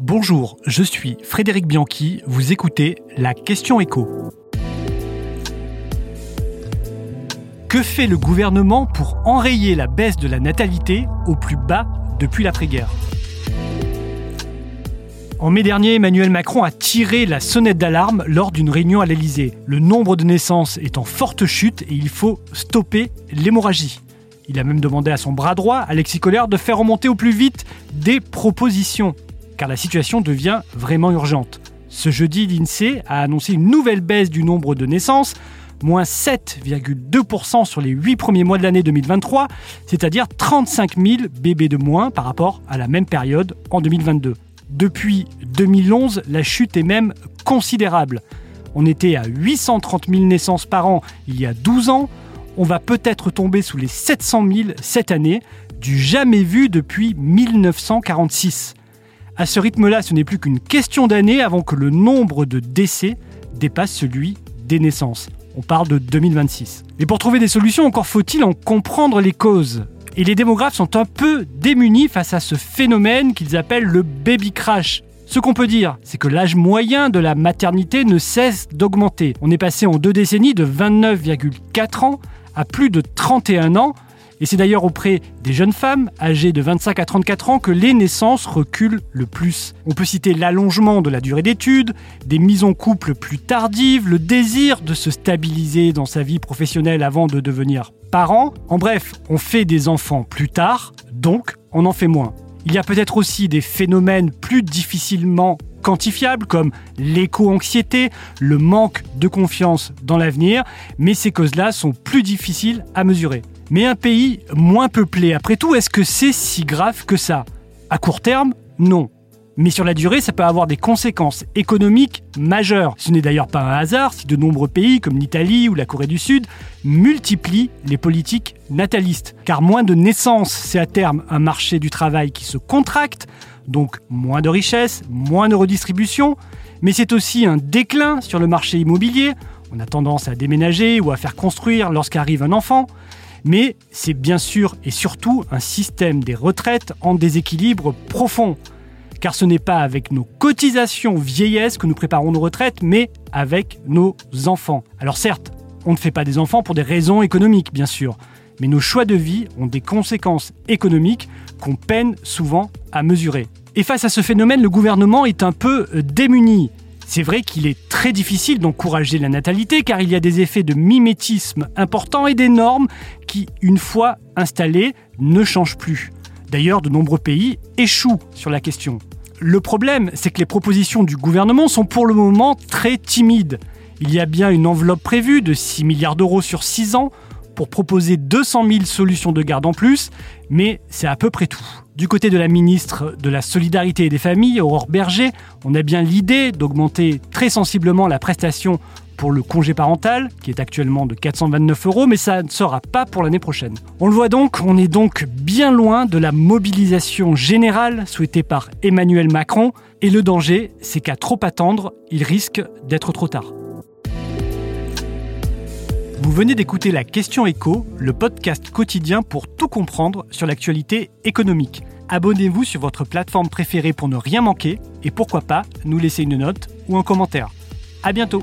Bonjour, je suis Frédéric Bianchi, vous écoutez la question écho. Que fait le gouvernement pour enrayer la baisse de la natalité au plus bas depuis l'après-guerre? En mai dernier, Emmanuel Macron a tiré la sonnette d'alarme lors d'une réunion à l'Elysée. Le nombre de naissances est en forte chute et il faut stopper l'hémorragie. Il a même demandé à son bras droit, Alexis Collère, de faire remonter au plus vite des propositions, car la situation devient vraiment urgente. Ce jeudi, l'INSEE a annoncé une nouvelle baisse du nombre de naissances, moins 7,2% sur les 8 premiers mois de l'année 2023, c'est-à-dire 35 000 bébés de moins par rapport à la même période en 2022. Depuis 2011, la chute est même considérable. On était à 830 000 naissances par an il y a 12 ans. On va peut-être tomber sous les 700 000 cette année, du jamais vu depuis 1946. À ce rythme-là, ce n'est plus qu'une question d'années avant que le nombre de décès dépasse celui des naissances. On parle de 2026. Mais pour trouver des solutions, encore faut-il en comprendre les causes. Et les démographes sont un peu démunis face à ce phénomène qu'ils appellent le baby crash. Ce qu'on peut dire, c'est que l'âge moyen de la maternité ne cesse d'augmenter. On est passé en deux décennies de 29,4 ans à plus de 31 ans. Et c'est d'ailleurs auprès des jeunes femmes âgées de 25 à 34 ans que les naissances reculent le plus. On peut citer l'allongement de la durée d'études, des mises en couple plus tardives, le désir de se stabiliser dans sa vie professionnelle avant de devenir parents. En bref, on fait des enfants plus tard, donc on en fait moins. Il y a peut-être aussi des phénomènes plus difficilement quantifiables comme l'éco-anxiété, le manque de confiance dans l'avenir, mais ces causes-là sont plus difficiles à mesurer. Mais un pays moins peuplé, après tout, est-ce que c'est si grave que ça? À court terme, non. Mais sur la durée, ça peut avoir des conséquences économiques majeures. Ce n'est d'ailleurs pas un hasard si de nombreux pays comme l'Italie ou la Corée du Sud multiplient les politiques natalistes. Car moins de naissances, c'est à terme un marché du travail qui se contracte, donc moins de richesses, moins de redistribution, mais c'est aussi un déclin sur le marché immobilier. On a tendance à déménager ou à faire construire lorsqu'arrive un enfant. Mais c'est bien sûr et surtout un système des retraites en déséquilibre profond car ce n'est pas avec nos cotisations vieillesse que nous préparons nos retraites, mais avec nos enfants. Alors certes, on ne fait pas des enfants pour des raisons économiques, bien sûr, mais nos choix de vie ont des conséquences économiques qu'on peine souvent à mesurer. Et face à ce phénomène, le gouvernement est un peu démuni. C'est vrai qu'il est très difficile d'encourager la natalité car il y a des effets de mimétisme importants et des normes qui, une fois installées, ne changent plus. D'ailleurs, de nombreux pays échouent sur la question. Le problème, c'est que les propositions du gouvernement sont pour le moment très timides. Il y a bien une enveloppe prévue de 6 milliards d'euros sur 6 ans pour proposer 200 000 solutions de garde en plus, mais c'est à peu près tout. Du côté de la ministre de la Solidarité et des Familles, Aurore Berger, on a bien l'idée d'augmenter très sensiblement la prestation pour le congé parental, qui est actuellement de 429 euros, mais ça ne sera pas pour l'année prochaine. On le voit donc, on est donc bien loin de la mobilisation générale souhaitée par Emmanuel Macron, et le danger, c'est qu'à trop attendre, il risque d'être trop tard. Vous venez d'écouter la Question Écho, le podcast quotidien pour tout comprendre sur l'actualité économique. Abonnez-vous sur votre plateforme préférée pour ne rien manquer et pourquoi pas nous laisser une note ou un commentaire. À bientôt